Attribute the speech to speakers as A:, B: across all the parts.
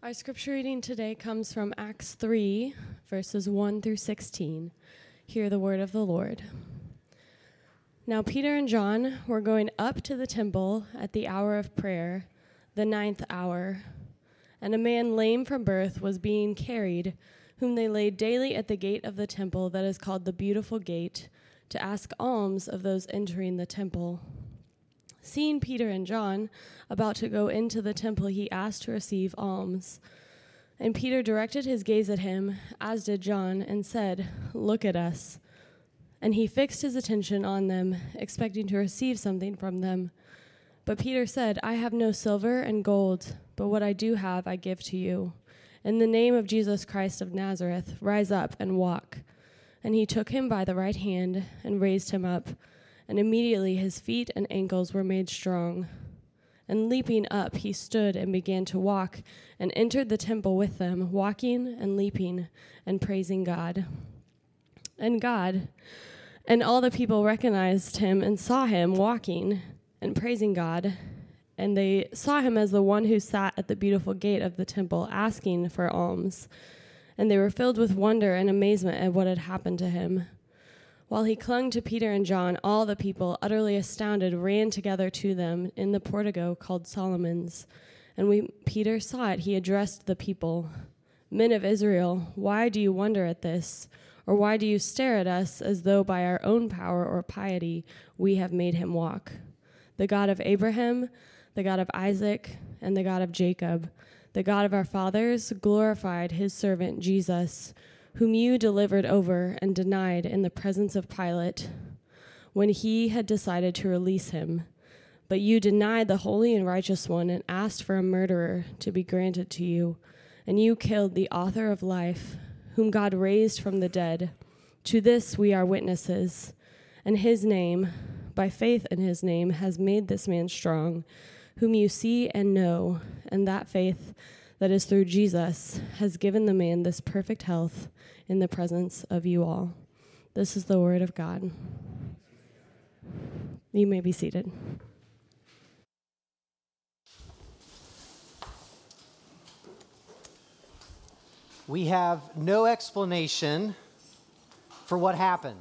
A: Our scripture reading today comes from Acts 3, verses 1 through 16. Hear the word of the Lord. Now, Peter and John were going up to the temple at the hour of prayer, the ninth hour, and a man lame from birth was being carried, whom they laid daily at the gate of the temple that is called the Beautiful Gate, to ask alms of those entering the temple. Seeing Peter and John about to go into the temple, he asked to receive alms. And Peter directed his gaze at him, as did John, and said, Look at us. And he fixed his attention on them, expecting to receive something from them. But Peter said, I have no silver and gold, but what I do have I give to you. In the name of Jesus Christ of Nazareth, rise up and walk. And he took him by the right hand and raised him up and immediately his feet and ankles were made strong. And leaping up, he stood and began to walk, and entered the temple with them, walking and leaping and praising God. And God, and all the people recognized him and saw him walking and praising God. And they saw him as the one who sat at the beautiful gate of the temple, asking for alms. And they were filled with wonder and amazement at what had happened to him. While he clung to Peter and John, all the people, utterly astounded, ran together to them in the portico called Solomon's. And when Peter saw it, he addressed the people Men of Israel, why do you wonder at this? Or why do you stare at us as though by our own power or piety we have made him walk? The God of Abraham, the God of Isaac, and the God of Jacob, the God of our fathers, glorified his servant Jesus whom you delivered over and denied in the presence of Pilate when he had decided to release him. But you denied the holy and righteous one and asked for a murderer to be granted to you. And you killed the author of life, whom God raised from the dead. To this we are witnesses. And his name, by faith in his name, has made this man strong, whom you see and know. And that faith that is through Jesus has given the man this perfect health in the presence of you all. This is the word of God. You may be seated.
B: We have no explanation for what happened.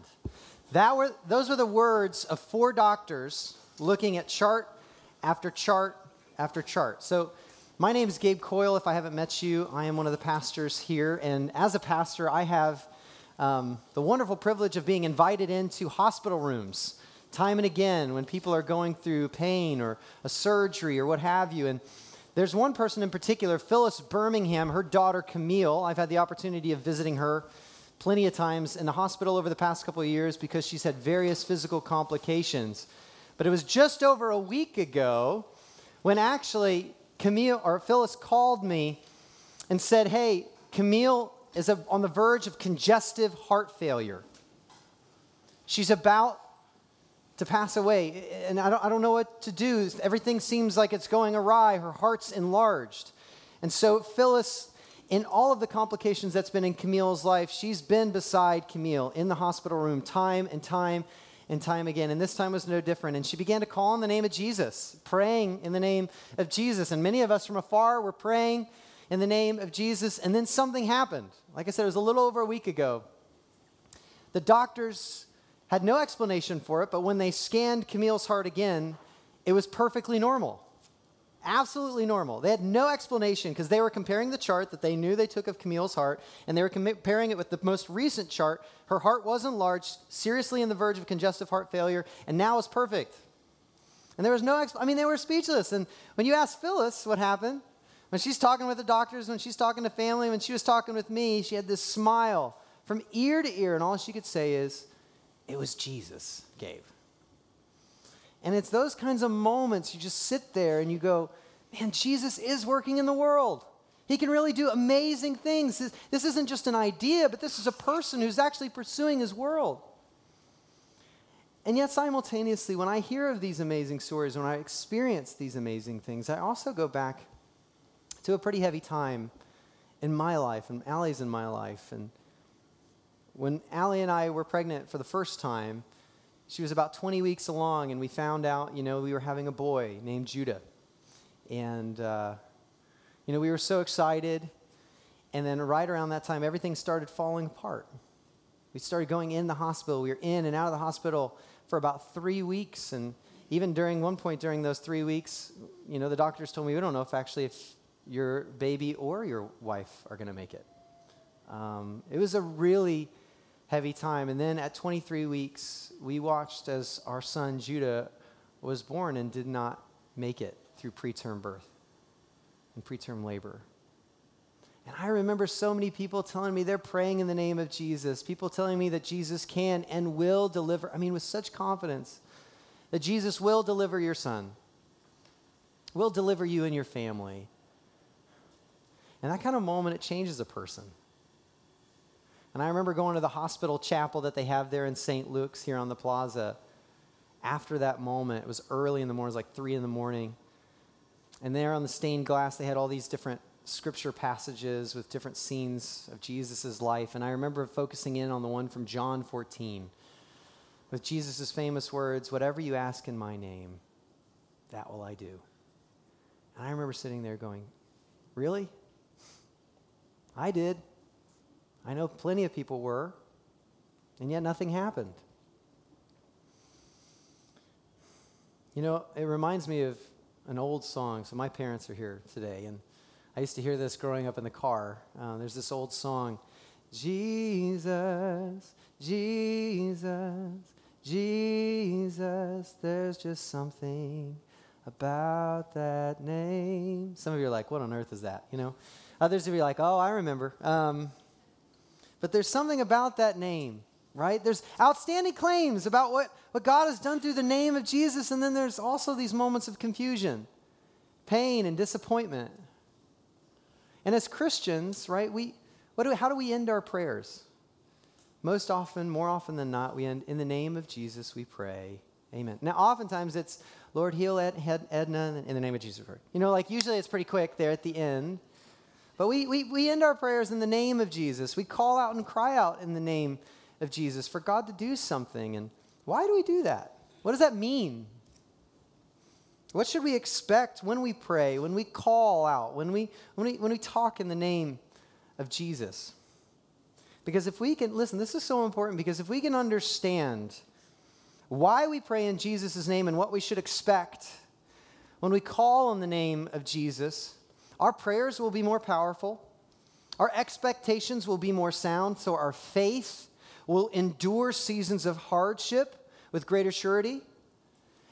B: That were, those were the words of four doctors looking at chart after chart after chart. So my name is Gabe Coyle. If I haven't met you, I am one of the pastors here. And as a pastor, I have um, the wonderful privilege of being invited into hospital rooms time and again when people are going through pain or a surgery or what have you. And there's one person in particular, Phyllis Birmingham, her daughter Camille. I've had the opportunity of visiting her plenty of times in the hospital over the past couple of years because she's had various physical complications. But it was just over a week ago when actually Camille or Phyllis called me and said, Hey, Camille is a, on the verge of congestive heart failure. She's about to pass away, and I don't, I don't know what to do. Everything seems like it's going awry. Her heart's enlarged. And so, Phyllis, in all of the complications that's been in Camille's life, she's been beside Camille in the hospital room time and time and time again. And this time was no different. And she began to call in the name of Jesus, praying in the name of Jesus. And many of us from afar were praying in the name of Jesus. And then something happened. Like I said, it was a little over a week ago. The doctors had no explanation for it, but when they scanned Camille's heart again, it was perfectly normal absolutely normal. They had no explanation because they were comparing the chart that they knew they took of Camille's heart, and they were comparing it with the most recent chart. Her heart was enlarged, seriously in the verge of congestive heart failure, and now is perfect. And there was no, exp- I mean, they were speechless. And when you ask Phyllis what happened, when she's talking with the doctors, when she's talking to family, when she was talking with me, she had this smile from ear to ear, and all she could say is, It was Jesus, Gabe. And it's those kinds of moments you just sit there and you go, man, Jesus is working in the world. He can really do amazing things. This, this isn't just an idea, but this is a person who's actually pursuing his world. And yet, simultaneously, when I hear of these amazing stories, when I experience these amazing things, I also go back to a pretty heavy time in my life and Allie's in my life. And when Allie and I were pregnant for the first time, she was about 20 weeks along, and we found out, you know, we were having a boy named Judah. And, uh, You know, we were so excited. And then right around that time, everything started falling apart. We started going in the hospital. We were in and out of the hospital for about three weeks. And even during one point during those three weeks, you know, the doctors told me, we don't know if actually if your baby or your wife are going to make it. Um, it was a really heavy time. And then at 23 weeks, we watched as our son Judah was born and did not make it through preterm birth and preterm labor. And I remember so many people telling me they're praying in the name of Jesus, people telling me that Jesus can and will deliver. I mean, with such confidence that Jesus will deliver your son, will deliver you and your family. And that kind of moment, it changes a person. And I remember going to the hospital chapel that they have there in St. Luke's here on the plaza. After that moment, it was early in the morning, it was like three in the morning. And there on the stained glass, they had all these different scripture passages with different scenes of Jesus' life. And I remember focusing in on the one from John 14 with Jesus' famous words Whatever you ask in my name, that will I do. And I remember sitting there going, Really? I did. I know plenty of people were. And yet nothing happened. You know, it reminds me of an old song. So my parents are here today, and I used to hear this growing up in the car. Uh, there's this old song Jesus, Jesus, Jesus, there's just something about that name. Some of you are like, what on earth is that? You know? Others of you are like, oh, I remember. Um, but there's something about that name, right? There's outstanding claims about what, what God has done through the name of Jesus, and then there's also these moments of confusion, pain, and disappointment. And as Christians, right, we, what do, how do we end our prayers? Most often, more often than not, we end in the name of Jesus, we pray. Amen. Now, oftentimes it's, Lord, heal Ed, Ed, Edna in the name of Jesus. You know, like usually it's pretty quick there at the end. But we, we, we end our prayers in the name of Jesus. We call out and cry out in the name of Jesus for God to do something. And why do we do that? What does that mean? What should we expect when we pray, when we call out, when we, when we, when we talk in the name of Jesus? Because if we can, listen, this is so important because if we can understand why we pray in Jesus' name and what we should expect when we call on the name of Jesus, our prayers will be more powerful, our expectations will be more sound, so our faith will endure seasons of hardship with greater surety.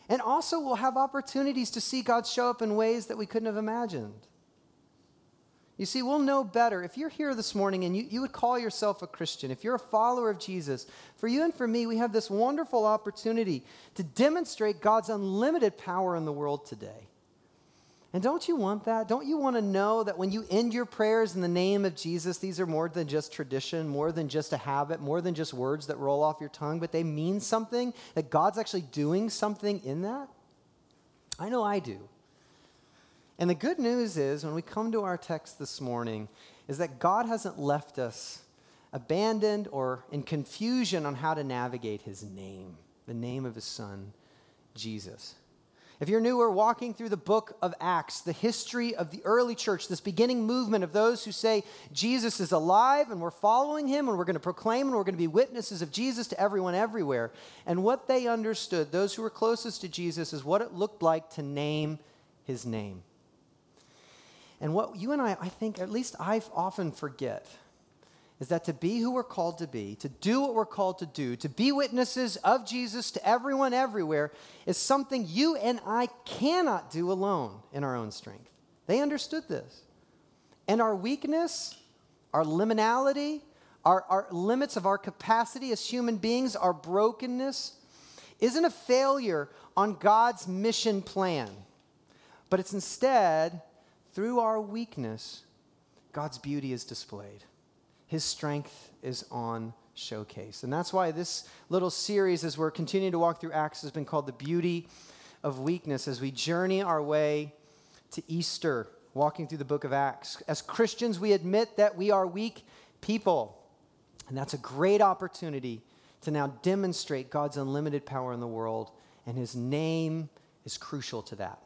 B: And also, we'll have opportunities to see God show up in ways that we couldn't have imagined. You see, we'll know better. If you're here this morning and you, you would call yourself a Christian, if you're a follower of Jesus, for you and for me, we have this wonderful opportunity to demonstrate God's unlimited power in the world today. And don't you want that? Don't you want to know that when you end your prayers in the name of Jesus, these are more than just tradition, more than just a habit, more than just words that roll off your tongue, but they mean something, that God's actually doing something in that? I know I do. And the good news is, when we come to our text this morning, is that God hasn't left us abandoned or in confusion on how to navigate his name, the name of his son, Jesus. If you're new, we're walking through the book of Acts, the history of the early church, this beginning movement of those who say Jesus is alive and we're following him and we're going to proclaim and we're going to be witnesses of Jesus to everyone everywhere. And what they understood, those who were closest to Jesus, is what it looked like to name his name. And what you and I, I think, at least I often forget, is that to be who we're called to be, to do what we're called to do, to be witnesses of Jesus to everyone everywhere, is something you and I cannot do alone in our own strength. They understood this. And our weakness, our liminality, our, our limits of our capacity as human beings, our brokenness, isn't a failure on God's mission plan, but it's instead through our weakness, God's beauty is displayed. His strength is on showcase. And that's why this little series, as we're continuing to walk through Acts, has been called The Beauty of Weakness as we journey our way to Easter, walking through the book of Acts. As Christians, we admit that we are weak people. And that's a great opportunity to now demonstrate God's unlimited power in the world, and his name is crucial to that.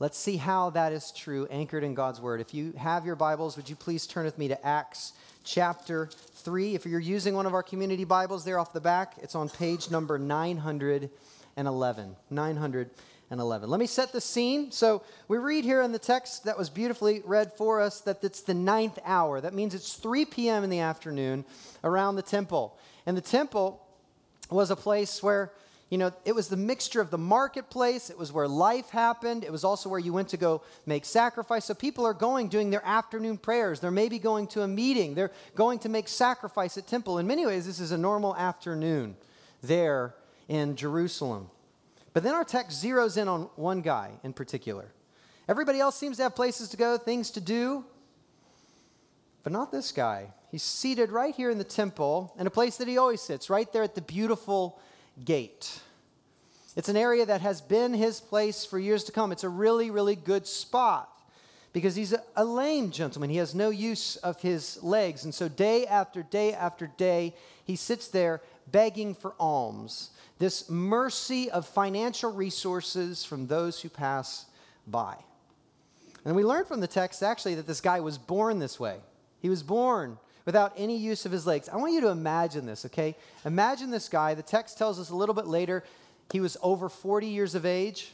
B: Let's see how that is true, anchored in God's word. If you have your Bibles, would you please turn with me to Acts chapter 3? If you're using one of our community Bibles there off the back, it's on page number 911. 911. Let me set the scene. So we read here in the text that was beautifully read for us that it's the ninth hour. That means it's 3 p.m. in the afternoon around the temple. And the temple was a place where you know, it was the mixture of the marketplace, it was where life happened, it was also where you went to go make sacrifice. So people are going doing their afternoon prayers. They're maybe going to a meeting. They're going to make sacrifice at temple. In many ways, this is a normal afternoon there in Jerusalem. But then our text zeroes in on one guy in particular. Everybody else seems to have places to go, things to do, but not this guy. He's seated right here in the temple in a place that he always sits, right there at the beautiful gate. It's an area that has been his place for years to come. It's a really, really good spot because he's a, a, lame gentleman. He has no use of his legs. And so, day after day after day, he sits there begging for alms, this mercy of financial resources from those who pass by. And we learn from the text actually that this guy was born this way. He was born without any use of his legs. I want you to imagine this, okay? Imagine this guy. The text tells us a little bit later he was over 40 years of age.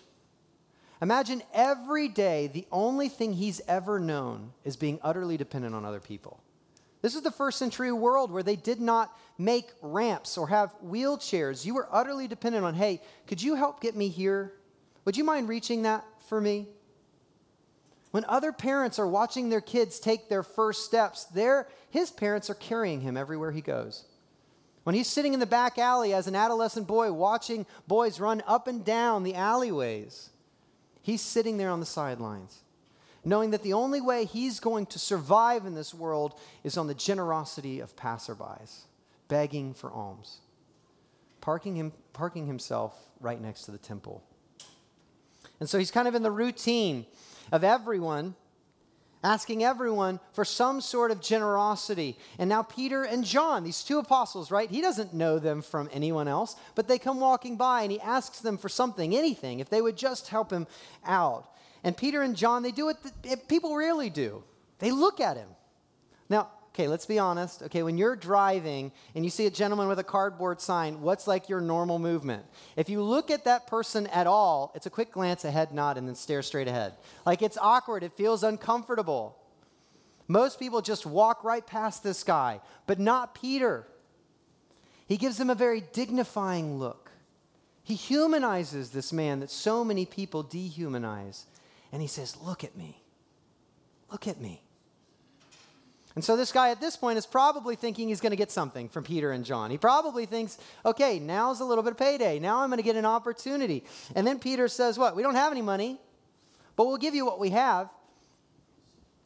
B: Imagine every day the only thing he's ever known is being utterly dependent on other people. This is the first century world where they did not make ramps or have wheelchairs. You were utterly dependent on, hey, could you help get me here? Would you mind reaching that for me? When other parents are watching their kids take their first steps, his parents are carrying him everywhere he goes. When he's sitting in the back alley as an adolescent boy watching boys run up and down the alleyways, he's sitting there on the sidelines, knowing that the only way he's going to survive in this world is on the generosity of passerbys, begging for alms, parking, him, parking himself right next to the temple. And so he's kind of in the routine of everyone, asking everyone for some sort of generosity. And now Peter and John, these two apostles, right? He doesn't know them from anyone else, but they come walking by and he asks them for something, anything, if they would just help him out. And Peter and John, they do what people rarely do. They look at him. Now, okay, let's be honest. Okay, when you're driving and you see a gentleman with a cardboard sign, what's like your normal movement? If you look at that person at all, it's a quick glance, a head nod, and then stare straight ahead. Like it's awkward, it feels uncomfortable. Most people just walk right past this guy, but not Peter. He gives him a very dignifying look. He humanizes this man that so many people dehumanize. And he says, Look at me. Look at me. And so this guy at this point is probably thinking he's going to get something from Peter and John. He probably thinks, okay, now's a little bit of payday. Now I'm going to get an opportunity. And then Peter says, what? We don't have any money, but we'll give you what we have.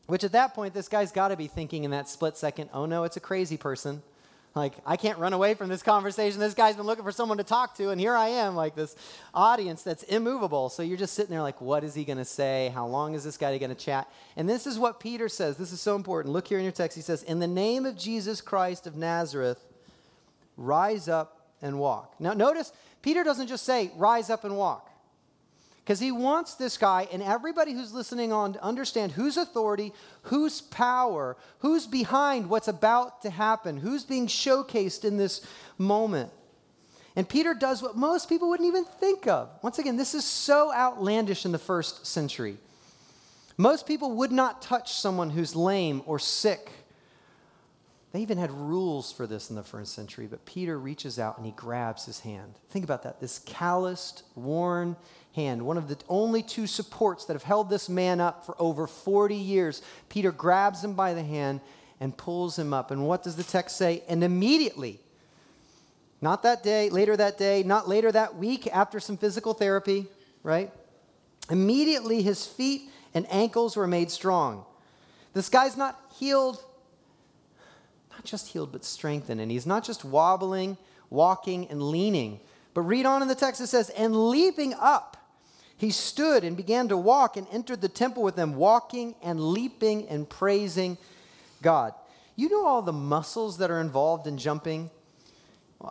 B: Which at that point, this guy's got to be thinking in that split second, oh no, it's a crazy person. Like, I can't run away from this conversation. This guy's been looking for someone to talk to, and here I am, like this audience that's immovable. So you're just sitting there, like, what is he going to say? How long is this guy going to chat? And this is what Peter says. This is so important. Look here in your text. He says, In the name of Jesus Christ of Nazareth, rise up and walk. Now, notice, Peter doesn't just say, rise up and walk because he wants this guy and everybody who's listening on to understand whose authority, whose power, who's behind what's about to happen, who's being showcased in this moment. And Peter does what most people wouldn't even think of. Once again, this is so outlandish in the first century. Most people would not touch someone who's lame or sick. They even had rules for this in the first century, but Peter reaches out and he grabs his hand. Think about that. This calloused, worn, hand, one of the only two supports that have held this man up for over 40 years. Peter grabs him by the hand and pulls him up. And what does the text say? And immediately, not that day, later that day, not later that week after some physical therapy, right? Immediately his feet and ankles were made strong. This guy's not healed, not just healed, but strengthened. And he's not just wobbling, walking, and leaning. But read on in the text, it says, and leaping up he stood and began to walk and entered the temple with them, walking and leaping and praising God. You know all the muscles that are involved in jumping?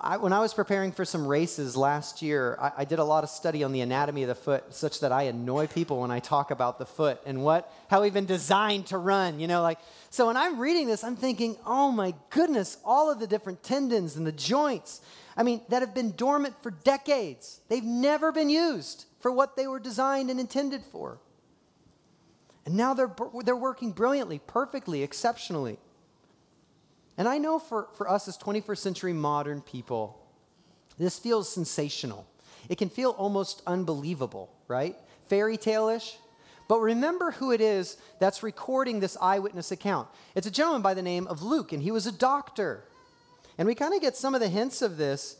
B: I, when I was preparing for some races last year, I, I, did a lot of study on the anatomy of the foot, such that I annoy people when I talk about the foot and what how we've been designed to run. You know, like so. When I'm reading this, I'm thinking, oh my goodness, all of the different tendons and the joints. I mean, that have been dormant for decades. They've never been used for what they were designed and intended for. And now they're they're working brilliantly, perfectly, exceptionally. And I know for, for us as 21st century modern people, this feels sensational. It can feel almost unbelievable, right? Fairy tale ish. But remember who it is that's recording this eyewitness account. It's a gentleman by the name of Luke, and he was a doctor. And we kind of get some of the hints of this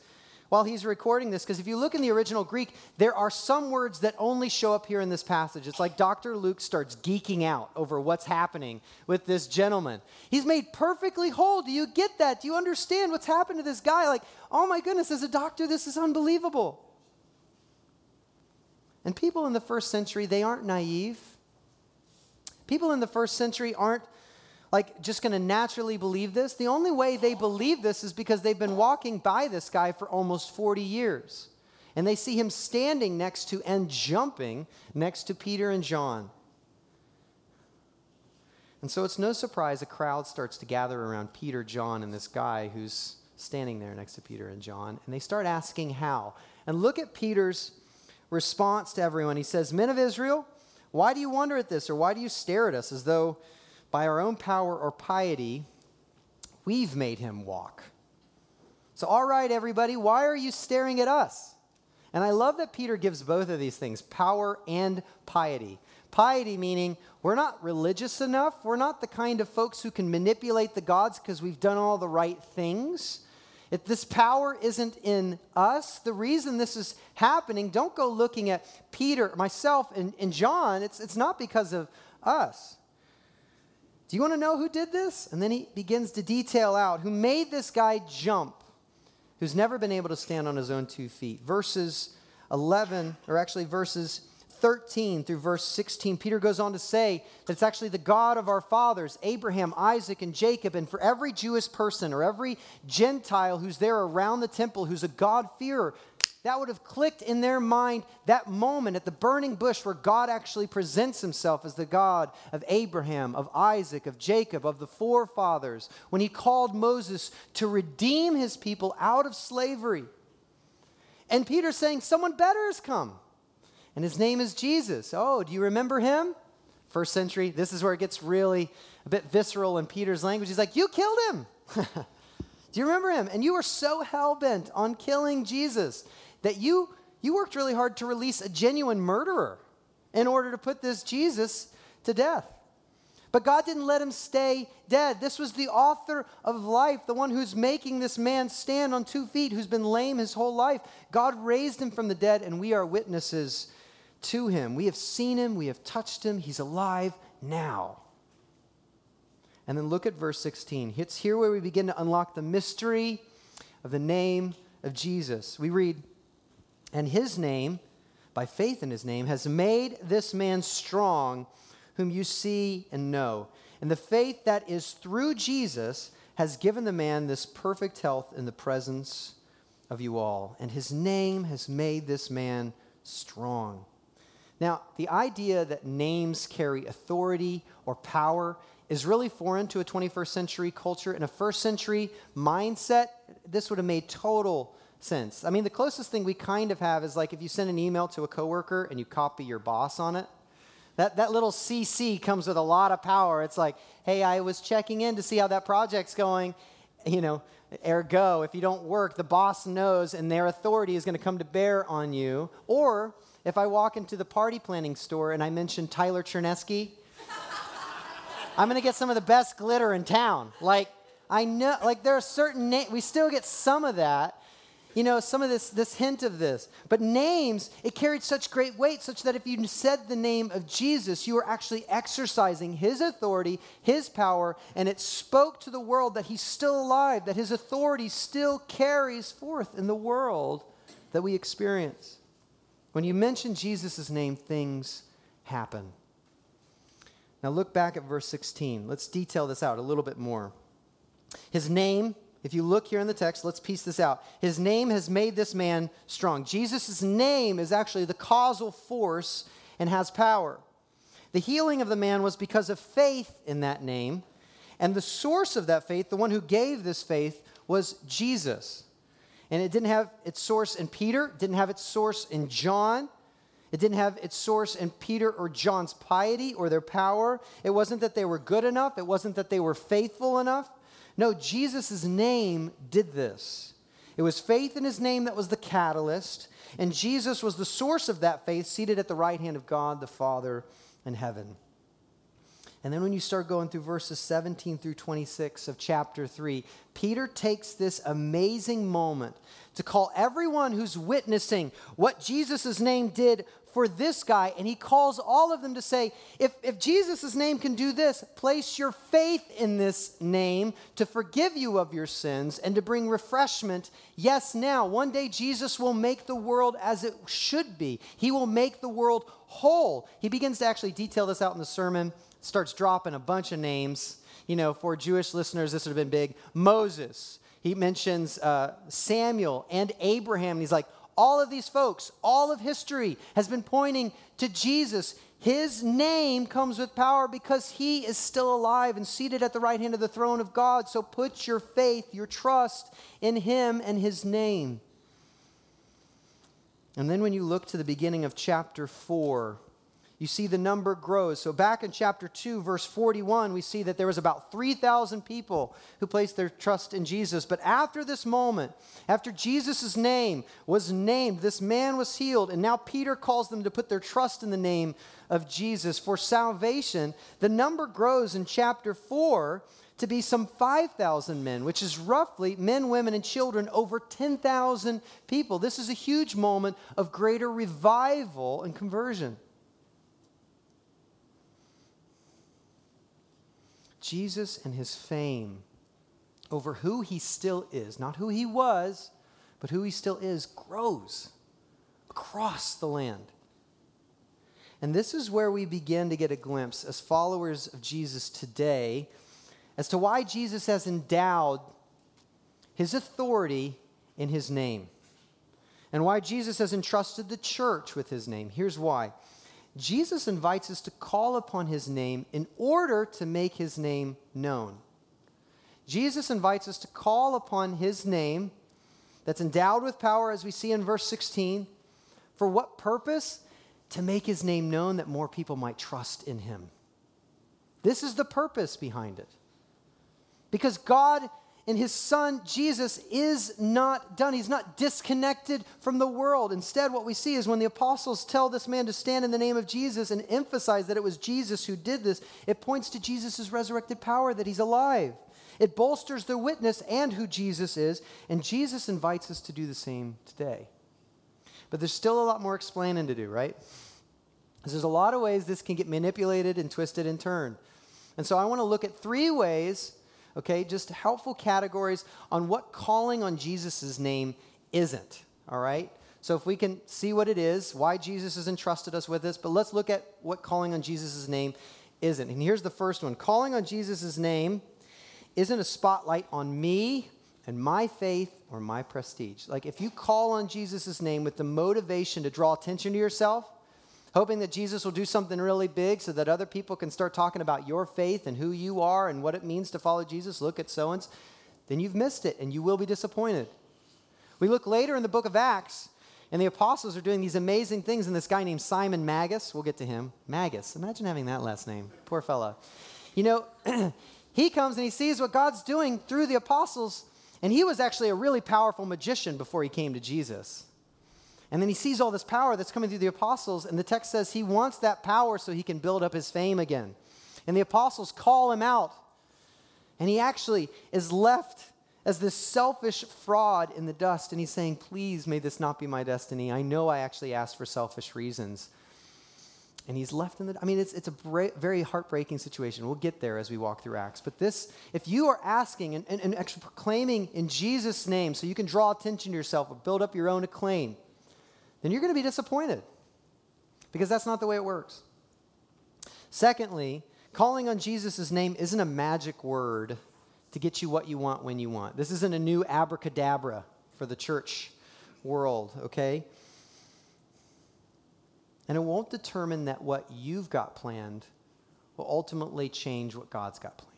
B: while he's recording this, because if you look in the original Greek, there are some words that only show up here in this passage. It's like Dr. Luke starts geeking out over what's happening with this gentleman. He's made perfectly whole. Do you get that? Do you understand what's happened to this guy? Like, oh my goodness, as a doctor, this is unbelievable. And people in the first century, they aren't naive. People in the first century aren't like just going to naturally believe this. The only way they believe this is because they've been walking by this guy for almost 40 years. And they see him standing next to and jumping next to Peter and John. And so it's no surprise a crowd starts to gather around Peter, John, and this guy who's standing there next to Peter and John. And they start asking how. And look at Peter's response to everyone. He says, Men of Israel, why do you wonder at this? Or why do you stare at us as though by our own power or piety, we've made him walk. So, all right, everybody, why are you staring at us? And I love that Peter gives both of these things power and piety. Piety meaning we're not religious enough. We're not the kind of folks who can manipulate the gods because we've done all the right things. If this power isn't in us, the reason this is happening, don't go looking at Peter, myself, and, and John. It's, it's not because of us. Do you want to know who did this? And then he begins to detail out who made this guy jump, who's never been able to stand on his own two feet. Verses 11, or actually verses 13 through verse 16, Peter goes on to say that it's actually the God of our fathers, Abraham, Isaac, and Jacob. And for every Jewish person or every Gentile who's there around the temple who's a God-fearer, that would have clicked in their mind that moment at the burning bush where God actually presents himself as the God of Abraham, of Isaac, of Jacob, of the forefathers, when he called Moses to redeem his people out of slavery. And Peter's saying, Someone better has come, and his name is Jesus. Oh, do you remember him? First century, this is where it gets really a bit visceral in Peter's language. He's like, You killed him. Do you remember him? And you were so hell bent on killing Jesus that you, you worked really hard to release a genuine murderer in order to put this Jesus to death. But God didn't let him stay dead. This was the author of life, the one who's making this man stand on two feet, who's been lame his whole life. God raised him from the dead, and we are witnesses to him. We have seen him, we have touched him, he's alive now. And then look at verse 16. It's here where we begin to unlock the mystery of the name of Jesus. We read, and his name, by faith in his name, has made this man strong, whom you see and know. And the faith that is through Jesus has given the man this perfect health in the presence of you all. And his name has made this man strong. Now, the idea that names carry authority or power is really foreign to a 21st century culture. In a first century mindset, this would have made total sense. I mean, the closest thing we kind of have is like if you send an email to a coworker and you copy your boss on it. That, that little CC comes with a lot of power. It's like, hey, I was checking in to see how that project's going. You know, ergo, if you don't work, the boss knows and their authority is going to come to bear on you. Or if I walk into the party planning store and I mention Tyler Chernesky, I'm going to get some of the best glitter in town. Like, I know, like, there are certain names, we still get some of that, you know, some of this, this hint of this. But names, it carried such great weight, such that if you said the name of Jesus, you were actually exercising his authority, his power, and it spoke to the world that he's still alive, that his authority still carries forth in the world that we experience. When you mention Jesus' name, things happen. Now look back at verse 16. Let's detail this out a little bit more. His name if you look here in the text, let's piece this out. His name has made this man strong. Jesus' name is actually the causal force and has power. The healing of the man was because of faith in that name. And the source of that faith, the one who gave this faith, was Jesus. And it didn't have its source in Peter, didn't have its source in John. It didn't have its source in Peter or John's piety or their power. It wasn't that they were good enough. It wasn't that they were faithful enough. No, Jesus' name did this. It was faith in his name that was the catalyst, and Jesus was the source of that faith, seated at the right hand of God the Father in heaven. And then when you start going through verses 17 through 26 of chapter 3, Peter takes this amazing moment to call everyone who's witnessing what Jesus' name did for this guy, and he calls all of them to say, if, if Jesus' name can do this, place your faith in this name to forgive you of your sins and to bring refreshment. Yes, now, one day Jesus will make the world as it should be, he will make the world whole. He begins to actually detail this out in the sermon, starts dropping a bunch of names. You know, for Jewish listeners, this would have been big. Moses, he mentions uh, Samuel and Abraham. He's like, all of these folks, all of history has been pointing to Jesus. His name comes with power because he is still alive and seated at the right hand of the throne of God. So put your faith, your trust in him and his name. And then when you look to the beginning of chapter 4, you see the number grows. So, back in chapter 2, verse 41, we see that there was about 3,000 people who placed their trust in Jesus. But after this moment, after Jesus' name was named, this man was healed. And now Peter calls them to put their trust in the name of Jesus for salvation. The number grows in chapter 4 to be some 5,000 men, which is roughly men, women, and children, over 10,000 people. This is a huge moment of greater revival and conversion. Jesus and his fame over who he still is, not who he was, but who he still is, grows across the land. And this is where we begin to get a glimpse as followers of Jesus today as to why Jesus has endowed his authority in his name and why Jesus has entrusted the church with his name. Here's why Jesus invites us to call upon his name in order to make his name known. Jesus invites us to call upon his name that's endowed with power, as we see in verse 16. For what purpose? To make his name known that more people might trust in him. This is the purpose behind it. Because God in his son Jesus is not done. He's not disconnected from the world. Instead, what we see is when the apostles tell this man to stand in the name of Jesus and emphasize that it was Jesus who did this, it points to Jesus' resurrected power, that he's alive. It bolsters their witness and who Jesus is, and Jesus invites us to do the same today. But there's still a lot more explaining to do, right? There's a lot of ways this can get manipulated and twisted and turned. And so I want to look at three ways okay? Just helpful categories on what calling on Jesus' name isn't, all right? So if we can see what it is, why Jesus has entrusted us with this, but let's look at what calling on Jesus' name isn't. And here's the first one calling on Jesus' name isn't a spotlight on me and my faith or my prestige. Like if you call on Jesus' name with the motivation to draw attention to yourself, hoping that Jesus will do something really big so that other people can start talking about your faith and who you are and what it means to follow Jesus. Look at so and then you've missed it and you will be disappointed. We look later in the book of Acts, and the apostles are doing these amazing things, and this guy named Simon Magus, we'll get to him. Magus, imagine having that last name. Poor fella. You know, he comes and he sees what God's doing through the apostles, and he was actually a really powerful magician before he came to Jesus. And then he sees all this power that's coming through the apostles, and the text says he wants that power so he can build up his fame again. And the apostles call him out, and he actually is left as this selfish fraud in the dust, and he's saying, Please, may this not be my destiny. I know I actually asked for selfish reasons. And he's left in the. I mean, it's, it's a bra- very heartbreaking situation. We'll get there as we walk through Acts. But this, if you are asking and, and, and actually proclaiming in Jesus' name so you can draw attention to yourself or build up your own acclaim, then you're going to be disappointed because that's not the way it works. Secondly, calling on Jesus' name isn't a magic word to get you what you want when you want. This isn't a new abracadabra for the church world, okay? And it won't determine that what you've got planned will ultimately change what God's got planned.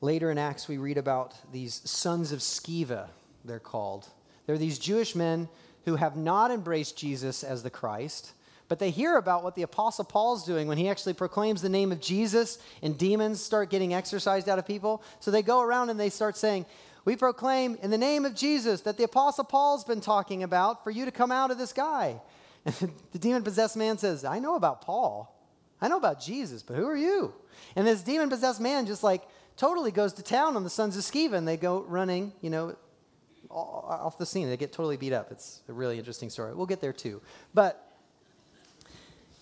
B: Later in Acts, we read about these sons of Sceva, they're called. They're these Jewish men who have not embraced Jesus as the Christ, but they hear about what the Apostle Paul's doing when he actually proclaims the name of Jesus and demons start getting exorcised out of people. So they go around and they start saying, We proclaim in the name of Jesus that the Apostle Paul's been talking about for you to come out of this guy. And the demon possessed man says, I know about Paul. I know about Jesus, but who are you? And this demon possessed man just like totally goes to town on the sons of Sceva and they go running, you know, off the scene. They get totally beat up. It's a really interesting story. We'll get there too. But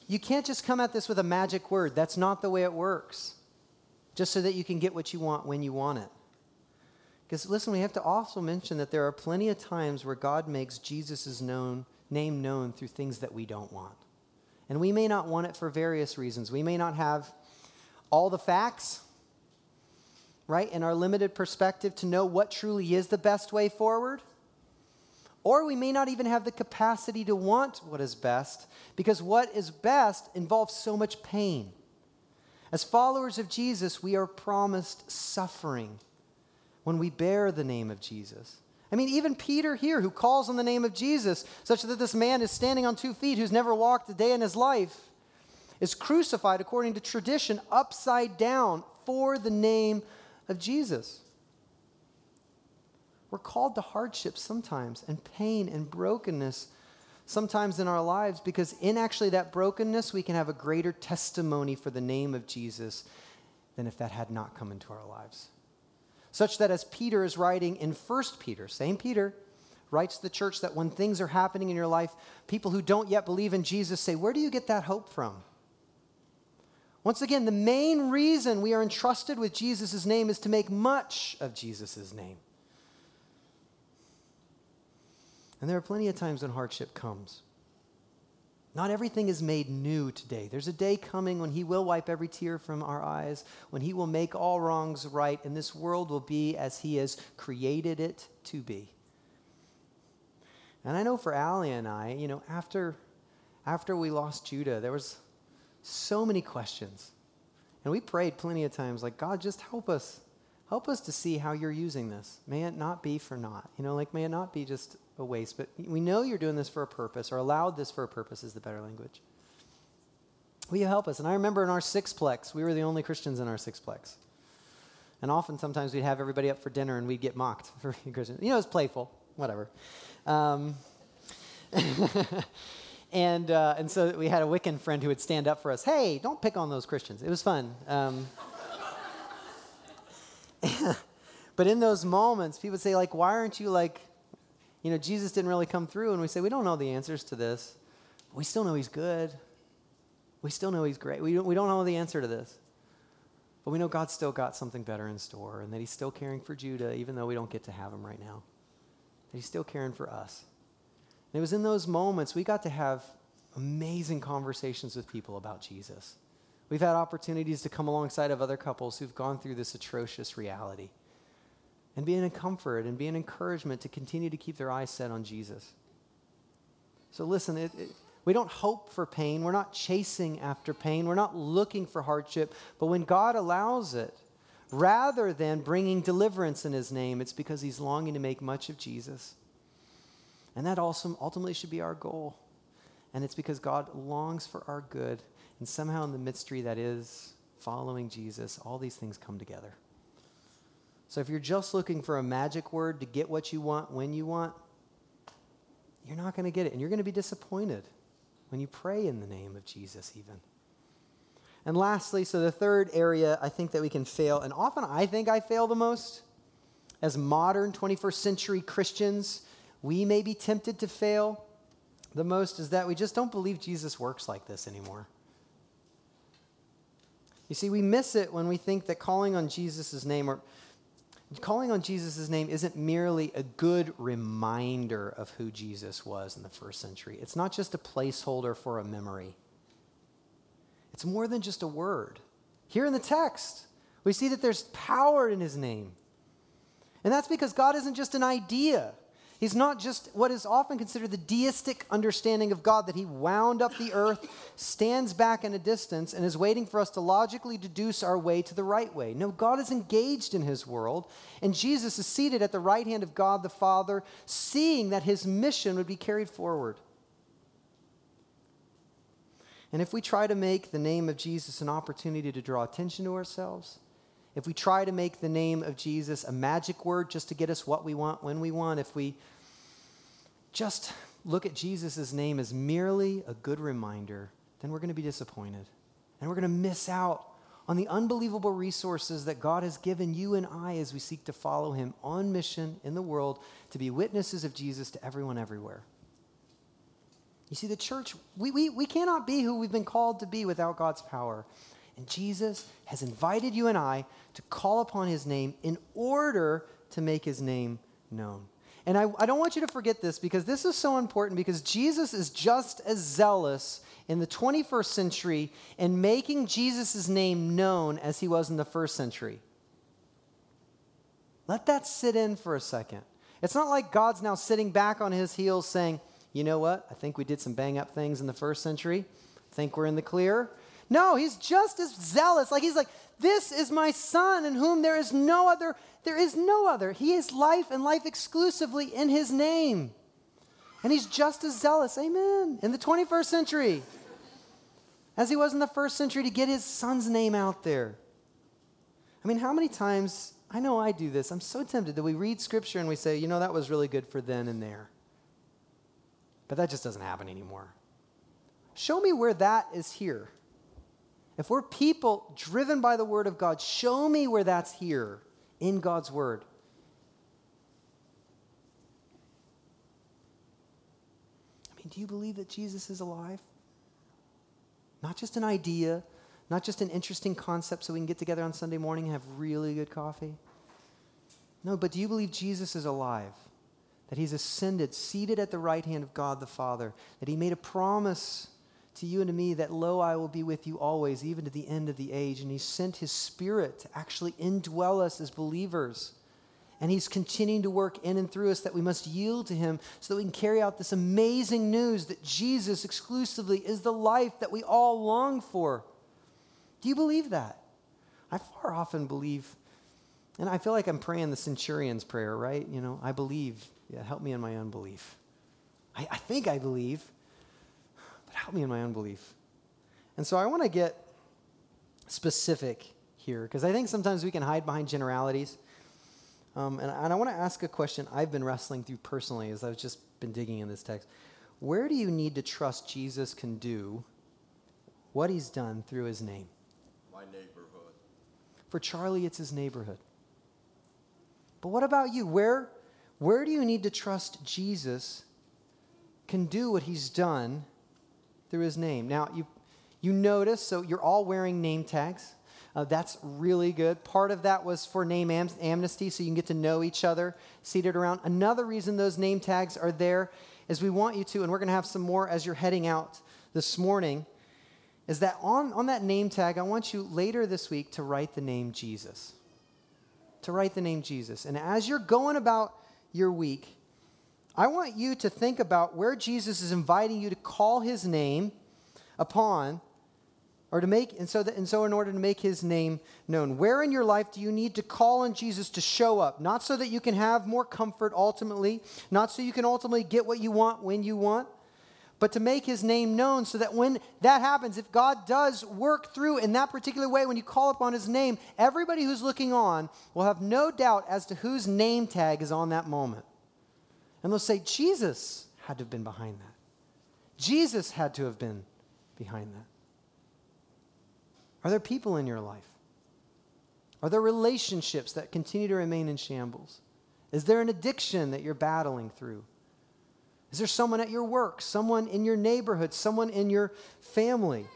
B: you can't just come at this with a magic word. That's not the way it works. Just so that you can get what you want when you want it. Because listen, we have to also mention that there are plenty of times where God makes Jesus' known, name known through things that we don't want. And we may not want it for various reasons. We may not have all the facts, right, in our limited perspective to know what truly is the best way forward. Or we may not even have the capacity to want what is best because what is best involves so much pain. As followers of Jesus, we are promised suffering when we bear the name of Jesus. I mean, even Peter here, who calls on the name of Jesus, such that this man is standing on two feet who's never walked a day in his life, is crucified according to tradition upside down for the name of Jesus. We're called to hardship sometimes and pain and brokenness sometimes in our lives because in actually that brokenness we can have a greater testimony for the name of Jesus than if that had not come into our lives. Such that as Peter is writing in 1 Peter, same Peter, writes the church that when things are happening in your life, people who don't yet believe in Jesus say, Where do you get that hope from? Once again, the main reason we are entrusted with Jesus' name is to make much of Jesus' name. And there are plenty of times when hardship comes. Not everything is made new today. There's a day coming when He will wipe every tear from our eyes, when He will make all wrongs right, and this world will be as He has created it to be. And I know for Allie and I, you know, after, after we lost Judah, there was so many questions. And we prayed plenty of times, like, God, just help us. Help us to see how you're using this. May it not be for naught. You know, like, may it not be just a waste, but we know you're doing this for a purpose, or allowed this for a purpose is the better language. Will you help us? And I remember in our sixplex, we were the only Christians in our sixplex. And often, sometimes we'd have everybody up for dinner and we'd get mocked for being Christians. You know, it's playful, whatever. Um, and, uh, and so we had a Wiccan friend who would stand up for us. Hey, don't pick on those Christians. It was fun. Um, but in those moments, people would say, like, why aren't you like you know, Jesus didn't really come through, and we say, we don't know the answers to this. We still know he's good. We still know he's great. We don't, we don't know the answer to this. But we know God's still got something better in store, and that he's still caring for Judah, even though we don't get to have him right now. That he's still caring for us. And it was in those moments we got to have amazing conversations with people about Jesus. We've had opportunities to come alongside of other couples who've gone through this atrocious reality and be a comfort and be an encouragement to continue to keep their eyes set on Jesus. So listen, it, it, we don't hope for pain. We're not chasing after pain. We're not looking for hardship. But when God allows it, rather than bringing deliverance in his name, it's because he's longing to make much of Jesus. And that also ultimately should be our goal. And it's because God longs for our good. And somehow in the mystery that is following Jesus, all these things come together. So if you're just looking for a magic word to get what you want when you want, you're not going to get it. And you're going to be disappointed when you pray in the name of Jesus, even. And lastly, so the third area I think that we can fail, and often I think I fail the most, as modern 21st century Christians, we may be tempted to fail the most, is that we just don't believe Jesus works like this anymore. You see, we miss it when we think that calling on Jesus' name, or calling on Jesus' name isn't merely a good reminder of who Jesus was in the first century. It's not just a placeholder for a memory, it's more than just a word. Here in the text, We see that there's power in his name. And that's because God isn't just an idea. He's not just what is often considered the deistic understanding of God, that he wound up the earth, stands back in a distance, and is waiting for us to logically deduce our way to the right way. No, God is engaged in his world, and Jesus is seated at the right hand of God the Father, seeing that his mission would be carried forward. And if we try to make the name of Jesus an opportunity to draw attention to ourselves, if we try to make the name of Jesus a magic word just to get us what we want when we want, if we just look at Jesus' name as merely a good reminder, then we're going to be disappointed. And we're going to miss out on the unbelievable resources that God has given you and I as we seek to follow Him on mission in the world to be witnesses of Jesus to everyone everywhere. You see, the church, we, we, we cannot be who we've been called to be without God's power. And Jesus has invited you and I to call upon his name in order to make his name known. And I, I don't want you to forget this because this is so important because Jesus is just as zealous in the 21st century in making Jesus' name known as he was in the first century. Let that sit in for a second. It's not like God's now sitting back on his heels saying, you know what? I think we did some bang up things in the first century. Think we're in the clear. No, he's just as zealous. Like he's like, this is my son in whom there is no other, there is no other. He is life and life exclusively in his name. And he's just as zealous, amen, in the 21st century as he was in the first century to get his son's name out there. I mean, how many times, I know I do this, I'm so tempted that we read scripture and we say, you know, that was really good for then and there. But that just doesn't happen anymore. Show me where that is here. If we're people driven by the Word of God, show me where that's here in God's Word. I mean, do you believe that Jesus is alive? Not just an idea, not just an interesting concept so we can get together on Sunday morning and have really good coffee. No, but do you believe Jesus is alive? That he's ascended, seated at the right hand of God the Father, that he made a promise to you and to me that, lo, I will be with you always, even to the end of the age. And He sent His Spirit to actually indwell us as believers. And He's continuing to work in and through us that we must yield to Him so that we can carry out this amazing news that Jesus exclusively is the life that we all long for. Do you believe that? I far often believe, and I feel like I'm praying the centurion's prayer, right? You know, I believe. Yeah, help me in my unbelief. I, I think I believe help me in my unbelief. And so I want to get specific here because I think sometimes we can hide behind generalities. Um, and, and I want to ask a question I've been wrestling through personally as I've just been digging in this text. Where do you need to trust Jesus can do what he's done through his name?
C: My neighborhood.
B: For Charlie, it's his neighborhood. But what about you? Where, where do you need to trust Jesus can do what he's done through his name. Now, you, you notice, so you're all wearing name tags. Uh, that's really good. Part of that was for name am- amnesty, so you can get to know each other seated around. Another reason those name tags are there is we want you to, and we're going to have some more as you're heading out this morning, is that on, on that name tag, I want you later this week to write the name Jesus. To write the name Jesus. And as you're going about your week, I want you to think about where Jesus is inviting you to call his name upon or to make and so that and so in order to make his name known. Where in your life do you need to call on jesus to show up? Not so that you can have more comfort ultimately not so you can ultimately get what you want when you want but to make his name known so that when that happens if god does work through in that particular way when you call upon his name everybody who's looking on will have no doubt as to whose name tag is on that moment and they'll say, Jesus had to have been behind that. Jesus had to have been behind that. Are there people in your life? Are there relationships that continue to remain in shambles? Is there an addiction that you're battling through? Is there someone at your work, someone in your neighborhood, someone in your family?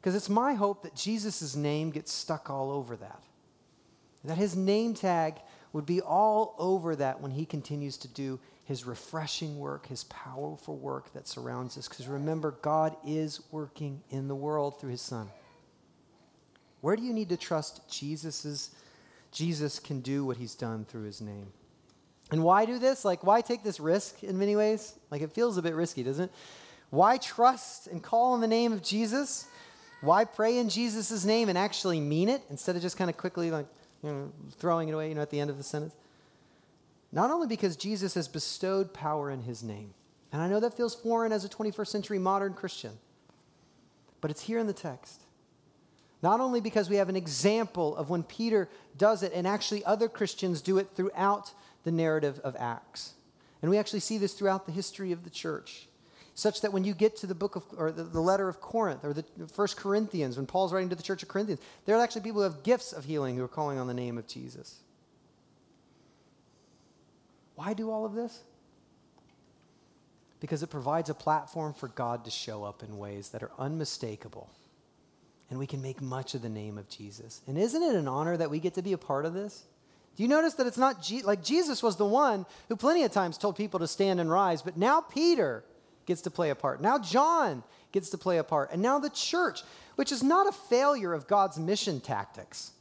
B: Because it's my hope that Jesus' name gets stuck all over that. That his name tag would be all over that when he continues to do his refreshing work, his powerful work that surrounds us. Because remember, God is working in the world through his Son. Where do you need to trust Jesus's, Jesus can do what he's done through his name? And why do this? Like, why take this risk in many ways? Like, it feels a bit risky, doesn't it? Why trust and call on the name of Jesus? Why pray in Jesus' name and actually mean it instead of just kind of quickly, like, you know, throwing it away, you know, at the end of the sentence? Not only because Jesus has bestowed power in his name, and I know that feels foreign as a 21st century modern Christian, but it's here in the text. Not only because we have an example of when Peter does it, and actually other Christians do it throughout the narrative of Acts. And we actually see this throughout the history of the church. Such that when you get to the book of, or the, the letter of Corinth, or the first Corinthians, when Paul's writing to the church of Corinthians, there are actually people who have gifts of healing who are calling on the name of Jesus. Why do all of this? Because it provides a platform for God to show up in ways that are unmistakable. And we can make much of the name of Jesus. And isn't it an honor that we get to be a part of this? Do you notice that it's not like Jesus was the one who plenty of times told people to stand and rise, but now Peter gets to play a part. Now John gets to play a part. And now the church, which is not a failure of God's mission tactics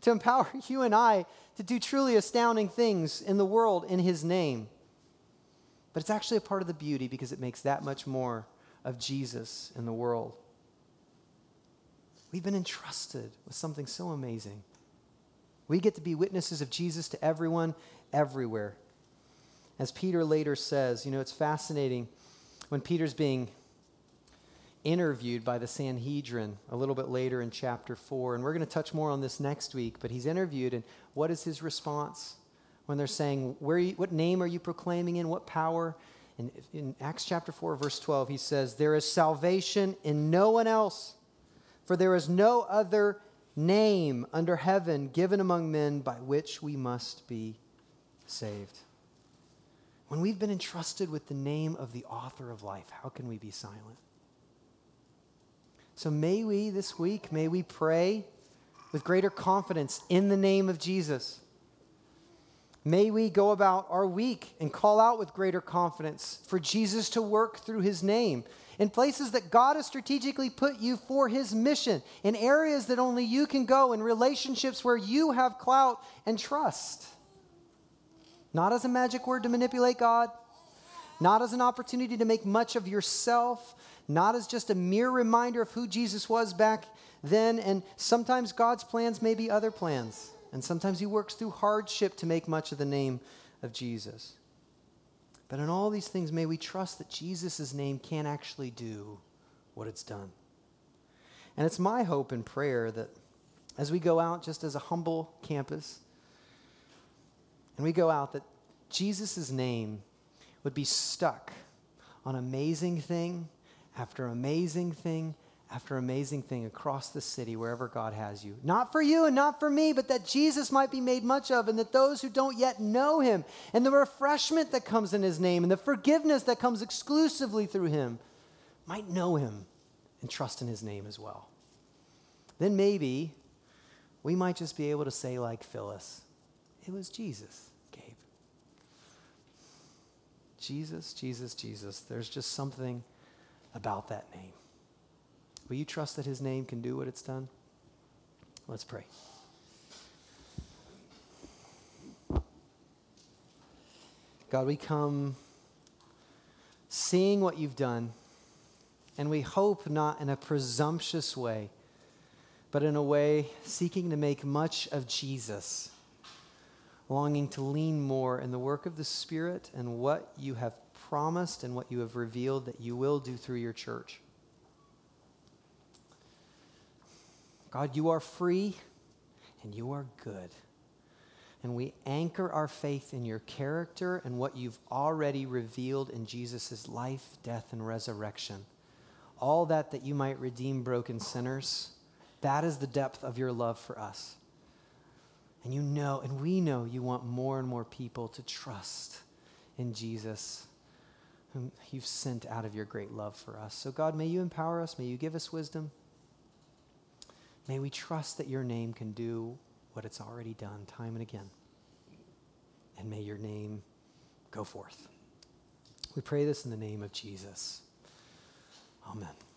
B: to empower you and I to do truly astounding things in the world in his name. But it's actually a part of the beauty because it makes that much more of Jesus in the world. We've been entrusted with something so amazing. We get to be witnesses of Jesus to everyone, everywhere. As Peter later says, you know, it's fascinating when Peter's being interviewed by the Sanhedrin a little bit later in chapter 4. And we're going to touch more on this next week. But he's interviewed, and what is his response when they're saying, Where you, What name are you proclaiming in? What power? In, in Acts chapter 4, verse 12, he says, There is salvation in no one else, for there is no other name under heaven given among men by which we must be saved. When we've been entrusted with the name of the author of life, how can we be silent? So may we this week, may we pray with greater confidence in the name of Jesus. May we go about our week and call out with greater confidence for Jesus to work through his name in places that God has strategically put you for his mission, in areas that only you can go, in relationships where you have clout and trust. Not as a magic word to manipulate God, not as an opportunity to make much of yourself, not as just a mere reminder of who Jesus was back then. And sometimes God's plans may be other plans. And sometimes He works through hardship to make much of the name of Jesus. But in all these things, may we trust that Jesus' name can actually do what it's done. And it's my hope and prayer that as we go out just as a humble campus, and we go out, that Jesus' name would be stuck on amazing thing after amazing thing after amazing thing across the city, wherever God has you. Not for you and not for me, but that Jesus might be made much of, and that those who don't yet know him, and the refreshment that comes in his name, and the forgiveness that comes exclusively through him, might know him and trust in his name as well. Then maybe we might just be able to say, like Phyllis, it was Jesus. Jesus, Jesus, Jesus. There's just something about that name. Will you trust that his name can do what it's done? Let's pray. God, we come seeing what you've done, and we hope not in a presumptuous way, but in a way seeking to make much of Jesus, longing to lean more in the work of the Spirit and what you have promised and what you have revealed that you will do through your church. God, you are free and you are good. And we anchor our faith in your character and what you've already revealed in Jesus' life, death, and resurrection. All that that you might redeem broken sinners. That is the depth of your love for us. And you know, and we know you want more and more people to trust in Jesus, whom you've sent out of your great love for us. So, God, may you empower us. May you give us wisdom. May we trust that your name can do what it's already done time and again. And may your name go forth. We pray this in the name of Jesus. Amen.